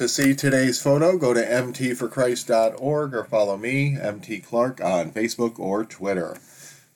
To see today's photo, go to mtforchrist.org or follow me, MT Clark, on Facebook or Twitter.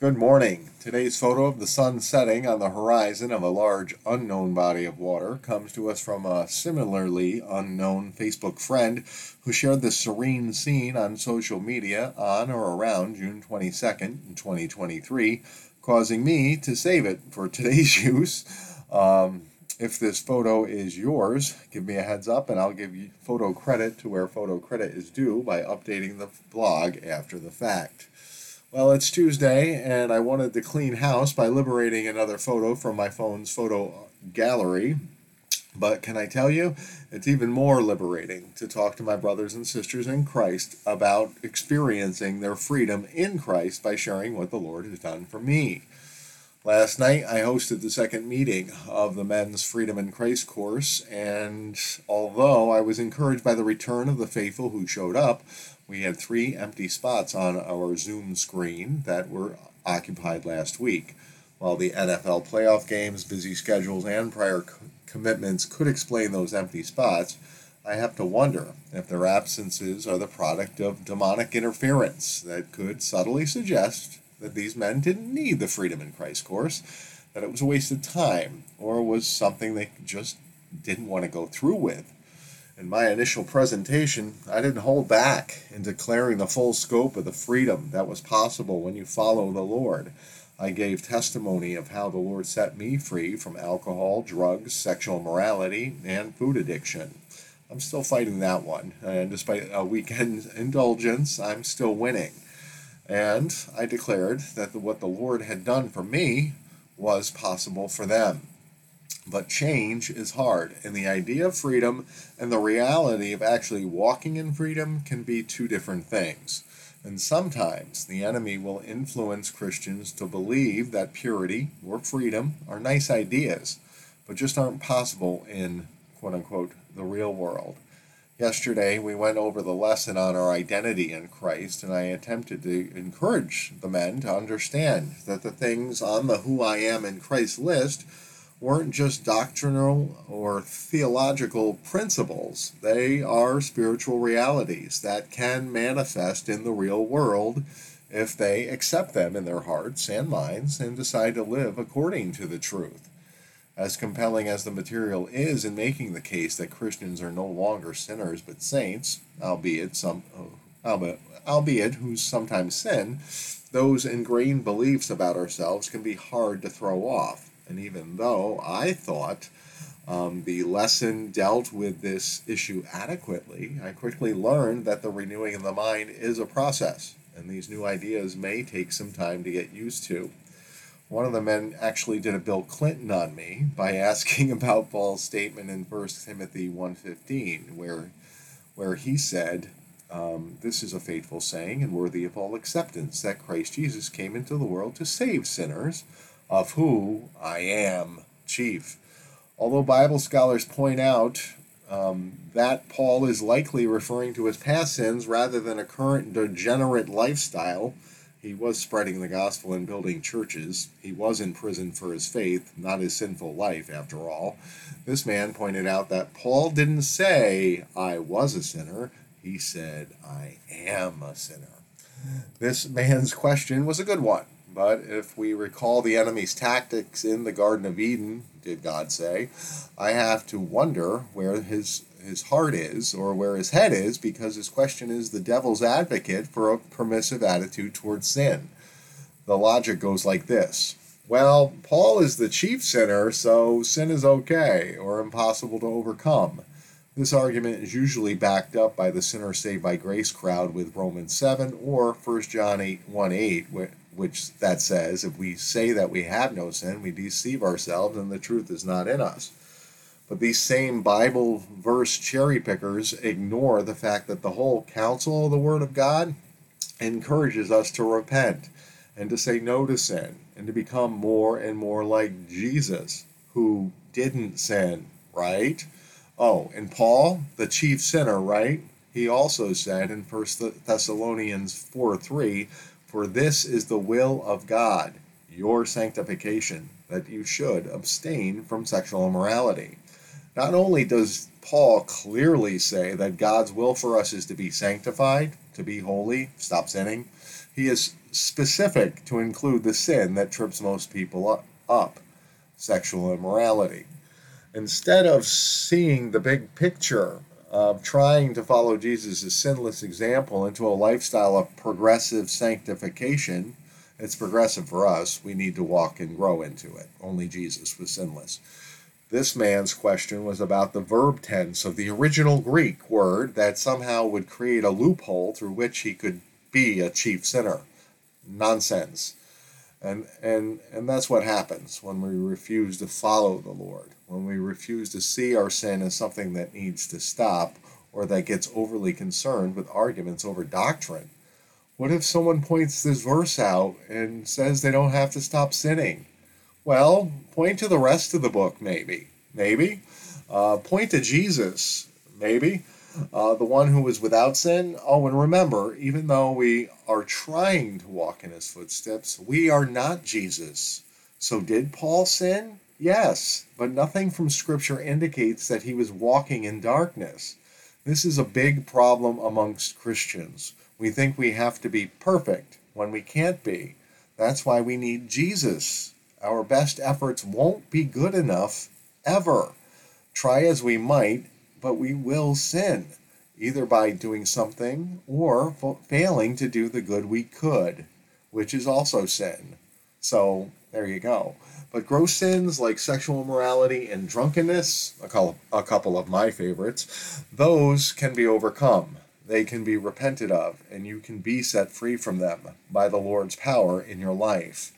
Good morning. Today's photo of the sun setting on the horizon of a large unknown body of water comes to us from a similarly unknown Facebook friend who shared this serene scene on social media on or around June 22nd, 2023, causing me to save it for today's use. Um, if this photo is yours, give me a heads up and I'll give you photo credit to where photo credit is due by updating the blog after the fact. Well, it's Tuesday and I wanted to clean house by liberating another photo from my phone's photo gallery. But can I tell you, it's even more liberating to talk to my brothers and sisters in Christ about experiencing their freedom in Christ by sharing what the Lord has done for me. Last night, I hosted the second meeting of the Men's Freedom in Christ course, and although I was encouraged by the return of the faithful who showed up, we had three empty spots on our Zoom screen that were occupied last week. While the NFL playoff games, busy schedules, and prior co- commitments could explain those empty spots, I have to wonder if their absences are the product of demonic interference that could subtly suggest that these men didn't need the Freedom in Christ course, that it was a waste of time, or was something they just didn't want to go through with. In my initial presentation, I didn't hold back in declaring the full scope of the freedom that was possible when you follow the Lord. I gave testimony of how the Lord set me free from alcohol, drugs, sexual morality, and food addiction. I'm still fighting that one, and despite a weekend indulgence, I'm still winning. And I declared that the, what the Lord had done for me was possible for them. But change is hard, and the idea of freedom and the reality of actually walking in freedom can be two different things. And sometimes the enemy will influence Christians to believe that purity or freedom are nice ideas, but just aren't possible in quote unquote the real world. Yesterday, we went over the lesson on our identity in Christ, and I attempted to encourage the men to understand that the things on the Who I Am in Christ list weren't just doctrinal or theological principles, they are spiritual realities that can manifest in the real world if they accept them in their hearts and minds and decide to live according to the truth as compelling as the material is in making the case that Christians are no longer sinners but saints, albeit some, albeit, albeit who sometimes sin, those ingrained beliefs about ourselves can be hard to throw off. And even though I thought um, the lesson dealt with this issue adequately, I quickly learned that the renewing of the mind is a process, and these new ideas may take some time to get used to. One of the men actually did a Bill Clinton on me by asking about Paul's statement in 1 Timothy 1.15, where, where he said, um, This is a faithful saying and worthy of all acceptance, that Christ Jesus came into the world to save sinners, of who I am chief. Although Bible scholars point out um, that Paul is likely referring to his past sins rather than a current degenerate lifestyle, he was spreading the gospel and building churches. He was in prison for his faith, not his sinful life, after all. This man pointed out that Paul didn't say, I was a sinner. He said, I am a sinner. This man's question was a good one, but if we recall the enemy's tactics in the Garden of Eden, did God say, I have to wonder where his his heart is or where his head is because his question is the devil's advocate for a permissive attitude towards sin. The logic goes like this Well, Paul is the chief sinner, so sin is okay or impossible to overcome. This argument is usually backed up by the sinner saved by grace crowd with Romans 7 or 1 John 8 1 8, which that says, if we say that we have no sin, we deceive ourselves and the truth is not in us. These same Bible verse cherry pickers ignore the fact that the whole counsel of the Word of God encourages us to repent and to say no to sin and to become more and more like Jesus, who didn't sin, right? Oh, and Paul, the chief sinner, right? He also said in 1 Thessalonians 4 3, For this is the will of God, your sanctification, that you should abstain from sexual immorality. Not only does Paul clearly say that God's will for us is to be sanctified, to be holy, stop sinning, he is specific to include the sin that trips most people up sexual immorality. Instead of seeing the big picture of trying to follow Jesus' sinless example into a lifestyle of progressive sanctification, it's progressive for us. We need to walk and grow into it. Only Jesus was sinless. This man's question was about the verb tense of the original Greek word that somehow would create a loophole through which he could be a chief sinner. Nonsense. And, and, and that's what happens when we refuse to follow the Lord, when we refuse to see our sin as something that needs to stop or that gets overly concerned with arguments over doctrine. What if someone points this verse out and says they don't have to stop sinning? Well, point to the rest of the book, maybe. Maybe. Uh, point to Jesus, maybe. Uh, the one who was without sin. Oh, and remember, even though we are trying to walk in his footsteps, we are not Jesus. So, did Paul sin? Yes, but nothing from Scripture indicates that he was walking in darkness. This is a big problem amongst Christians. We think we have to be perfect when we can't be. That's why we need Jesus. Our best efforts won't be good enough ever. Try as we might, but we will sin, either by doing something or failing to do the good we could, which is also sin. So there you go. But gross sins like sexual immorality and drunkenness, a couple, a couple of my favorites, those can be overcome. They can be repented of, and you can be set free from them by the Lord's power in your life.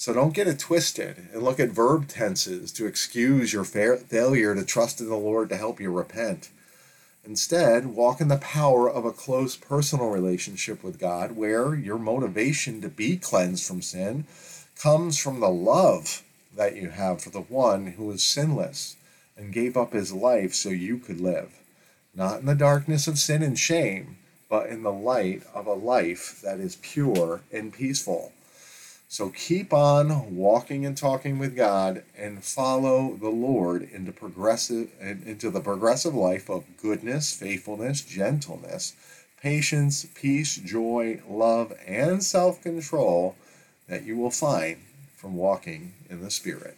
So don't get it twisted and look at verb tenses to excuse your fa- failure to trust in the Lord to help you repent. Instead, walk in the power of a close personal relationship with God where your motivation to be cleansed from sin comes from the love that you have for the one who is sinless and gave up his life so you could live. Not in the darkness of sin and shame, but in the light of a life that is pure and peaceful. So keep on walking and talking with God and follow the Lord into progressive into the progressive life of goodness, faithfulness, gentleness, patience, peace, joy, love, and self-control that you will find from walking in the Spirit.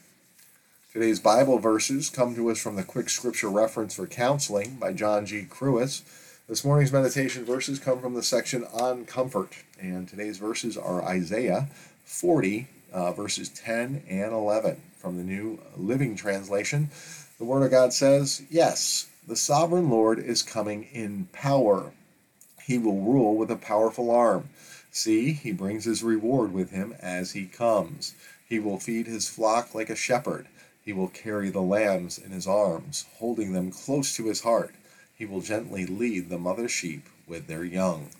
Today's Bible verses come to us from the Quick Scripture Reference for Counseling by John G. Kruis. This morning's meditation verses come from the section on comfort, and today's verses are Isaiah 40, uh, verses 10 and 11 from the New Living Translation. The Word of God says, Yes, the sovereign Lord is coming in power. He will rule with a powerful arm. See, he brings his reward with him as he comes. He will feed his flock like a shepherd. He will carry the lambs in his arms, holding them close to his heart. He will gently lead the mother sheep with their young.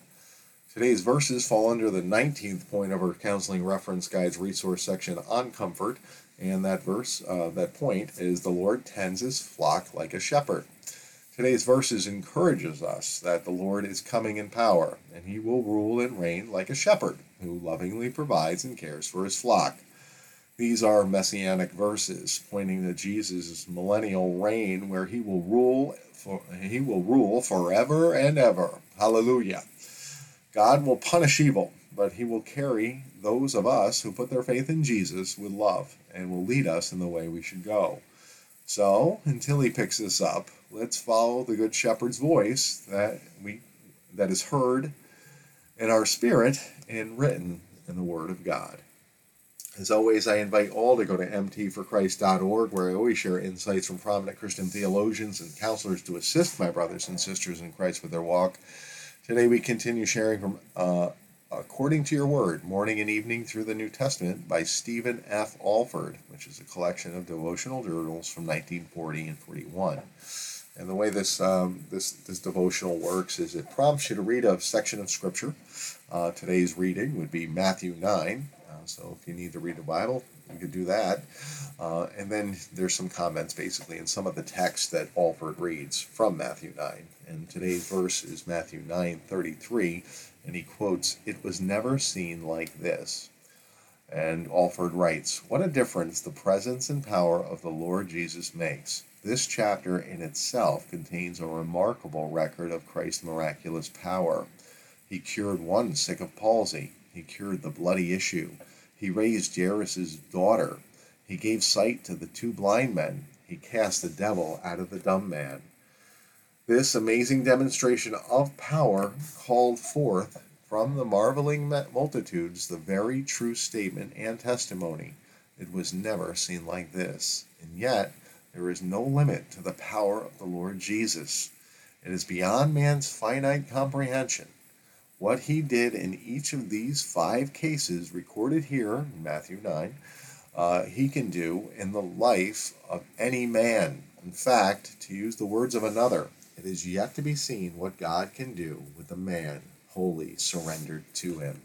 Today's verses fall under the 19th point of our Counseling Reference Guide's resource section on comfort, and that verse, uh, that point, is the Lord tends his flock like a shepherd. Today's verses encourages us that the Lord is coming in power, and he will rule and reign like a shepherd who lovingly provides and cares for his flock. These are messianic verses pointing to Jesus' millennial reign where he will rule for, he will rule forever and ever. Hallelujah. God will punish evil, but he will carry those of us who put their faith in Jesus with love and will lead us in the way we should go. So, until he picks us up, let's follow the good shepherd's voice that we that is heard in our spirit and written in the word of God. As always, I invite all to go to mtforchrist.org, where I always share insights from prominent Christian theologians and counselors to assist my brothers and sisters in Christ with their walk. Today we continue sharing from uh, According to Your Word, Morning and Evening Through the New Testament by Stephen F. Olford, which is a collection of devotional journals from 1940 and 41. And the way this um, this this devotional works is it prompts you to read a section of Scripture. Uh, today's reading would be Matthew 9. Uh, so if you need to read the Bible, you could do that. Uh, and then there's some comments basically in some of the text that Olford reads from Matthew 9. And today's verse is Matthew 9 33, and he quotes, It was never seen like this. And Olford writes, What a difference the presence and power of the Lord Jesus makes. This chapter in itself contains a remarkable record of Christ's miraculous power. He cured one sick of palsy. He cured the bloody issue. He raised Jairus' daughter. He gave sight to the two blind men. He cast the devil out of the dumb man. This amazing demonstration of power called forth from the marveling multitudes the very true statement and testimony. It was never seen like this. And yet, there is no limit to the power of the Lord Jesus. It is beyond man's finite comprehension. What he did in each of these five cases recorded here in Matthew 9, uh, he can do in the life of any man. In fact, to use the words of another, it is yet to be seen what God can do with a man wholly surrendered to him.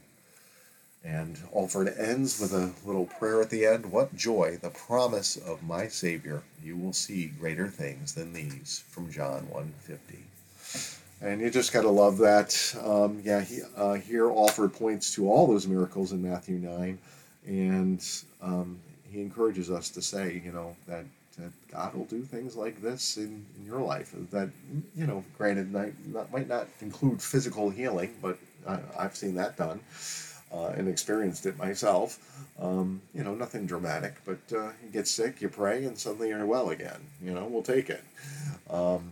And Olford ends with a little prayer at the end. What joy, the promise of my Savior. You will see greater things than these. From John 150. And you just got to love that. Um, yeah, he, uh, here Olford points to all those miracles in Matthew 9. And um, he encourages us to say, you know, that, that God will do things like this in, in your life. That, you know, granted, might not, might not include physical healing, but I, I've seen that done uh, and experienced it myself. Um, you know, nothing dramatic, but uh, you get sick, you pray, and suddenly you're well again. You know, we'll take it. Um,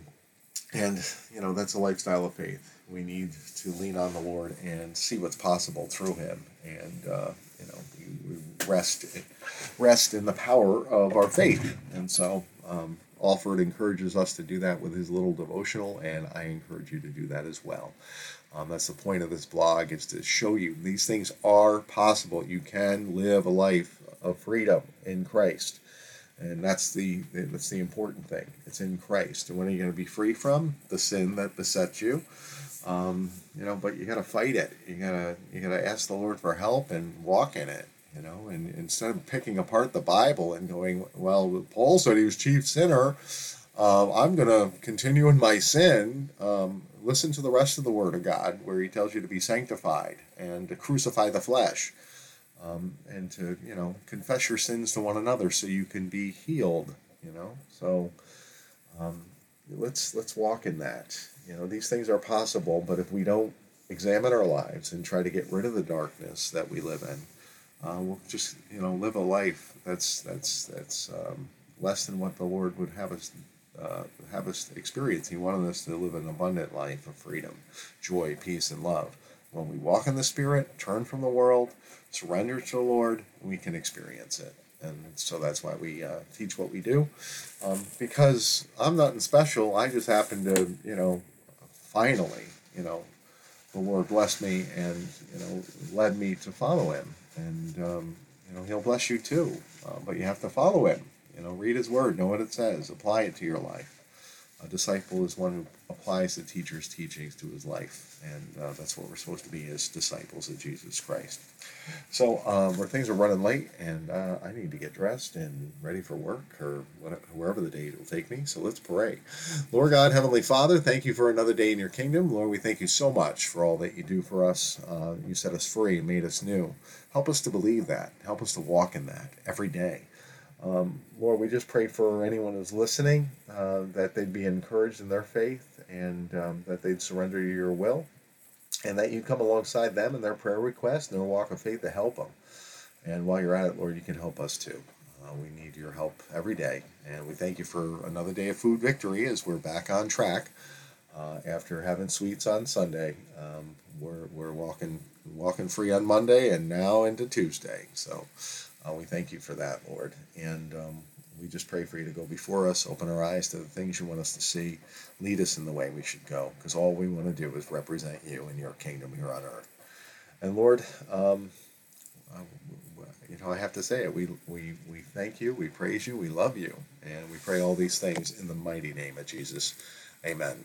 and, you know, that's a lifestyle of faith. We need to lean on the Lord and see what's possible through Him. And, uh, you know, we, we rest, rest in the power of our faith. And so, um, Olford encourages us to do that with his little devotional, and I encourage you to do that as well. Um, that's the point of this blog is to show you these things are possible. You can live a life of freedom in Christ, and that's the that's the important thing. It's in Christ. And when are you going to be free from the sin that besets you? Um, you know, but you got to fight it. You gotta you gotta ask the Lord for help and walk in it. You know, and instead of picking apart the Bible and going, well, Paul said he was chief sinner. Uh, I'm going to continue in my sin. Um, listen to the rest of the Word of God, where He tells you to be sanctified and to crucify the flesh, um, and to you know confess your sins to one another so you can be healed. You know, so um, let's let's walk in that. You know, these things are possible, but if we don't examine our lives and try to get rid of the darkness that we live in, uh, we'll just you know live a life that's that's that's um, less than what the Lord would have us uh, have us experience. He wanted us to live an abundant life of freedom, joy, peace, and love. When we walk in the Spirit, turn from the world, surrender to the Lord, we can experience it. And so that's why we uh, teach what we do. Um, because I'm nothing special. I just happen to, you know, finally, you know, the Lord blessed me and, you know, led me to follow Him. And, um, you know, He'll bless you too. Uh, but you have to follow Him. You know, read his word, know what it says, apply it to your life. A disciple is one who applies the teacher's teachings to his life, and uh, that's what we're supposed to be as disciples of Jesus Christ. So, um, where things are running late, and uh, I need to get dressed and ready for work or whatever, wherever the day will take me. So let's pray. Lord God, Heavenly Father, thank you for another day in your kingdom. Lord, we thank you so much for all that you do for us. Uh, you set us free, made us new. Help us to believe that. Help us to walk in that every day. Um, Lord, we just pray for anyone who's listening uh, that they'd be encouraged in their faith and um, that they'd surrender to your will and that you'd come alongside them in their prayer requests and their walk of faith to help them. And while you're at it, Lord, you can help us too. Uh, we need your help every day. And we thank you for another day of food victory as we're back on track. Uh, after having sweets on Sunday, um, we're, we're walking walking free on Monday and now into Tuesday. So uh, we thank you for that, Lord. And um, we just pray for you to go before us, open our eyes to the things you want us to see, lead us in the way we should go, because all we want to do is represent you and your kingdom here on earth. And Lord, um, uh, you know, I have to say it. We, we, we thank you, we praise you, we love you, and we pray all these things in the mighty name of Jesus. Amen.